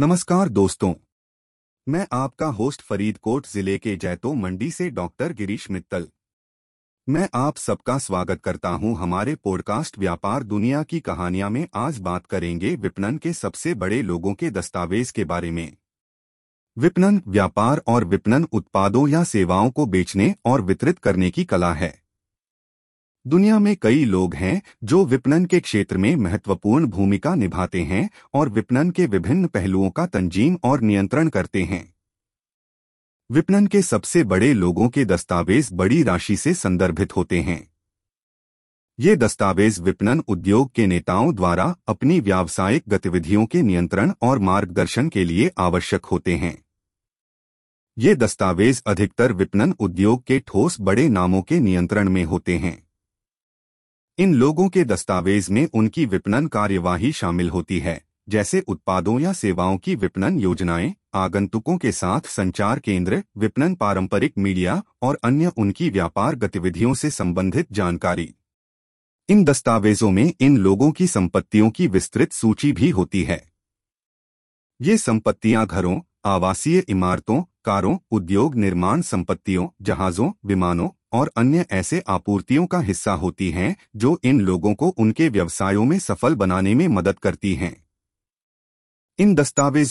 नमस्कार दोस्तों। मैं आपका होस्ट फरीदकोट ज़िले के जैतो मंडी से डॉक्टर गिरीश मित्तल। मैं आप सबका स्वागत करता हूँ हमारे पॉडकास्ट व्यापार दुनिया की कहानियाँ में। आज बात करेंगे विपणन के सबसे बड़े लोगों के दस्तावेज़ के बारे में। विपणन, व्यापार और विपणन उत्पादों या सेवाओं को बेचने और वितरित करने की कला है। दुनिया में कई लोग हैं जो विपणन के क्षेत्र में महत्वपूर्ण भूमिका निभाते हैं और विपणन के विभिन्न पहलुओं का तंजीम और नियंत्रण करते हैं। विपणन के सबसे बड़े लोगों के दस्तावेज़ बड़ी राशि से संदर्भित होते हैं। ये दस्तावेज़ विपणन उद्योग के नेताओं द्वारा अपनी व्यावसायिक गतिविधियों के नियंत्रण और मार्गदर्शन के लिए आवश्यक होते हैं। ये दस्तावेज़ अधिकतर विपणन उद्योग के ठोस बड़े नामों के नियंत्रण में होते हैं। इन लोगों के दस्तावेज़ में उनकी विपणन कार्यवाही शामिल होती है, जैसे उत्पादों या सेवाओं की विपणन योजनाएँ, आगंतुकों के साथ संचार केंद्र, विपणन पारंपरिक मीडिया और अन्य उनकी व्यापार गतिविधियों से संबंधित जानकारी। इन दस्तावेजों में इन लोगों की संपत्तियों की विस्तृत सूची भी होती है। ये संपत्तियाँ घरों, आवासीय इमारतों, कारों, उद्योग निर्माण संपत्तियों, जहाजों, विमानों और अन्य ऐसे आपूर्तियों का हिस्सा होती हैं, जो इन लोगों को उनके व्यवसायों में सफल बनाने में मदद करती हैं। इन दस्तावेजों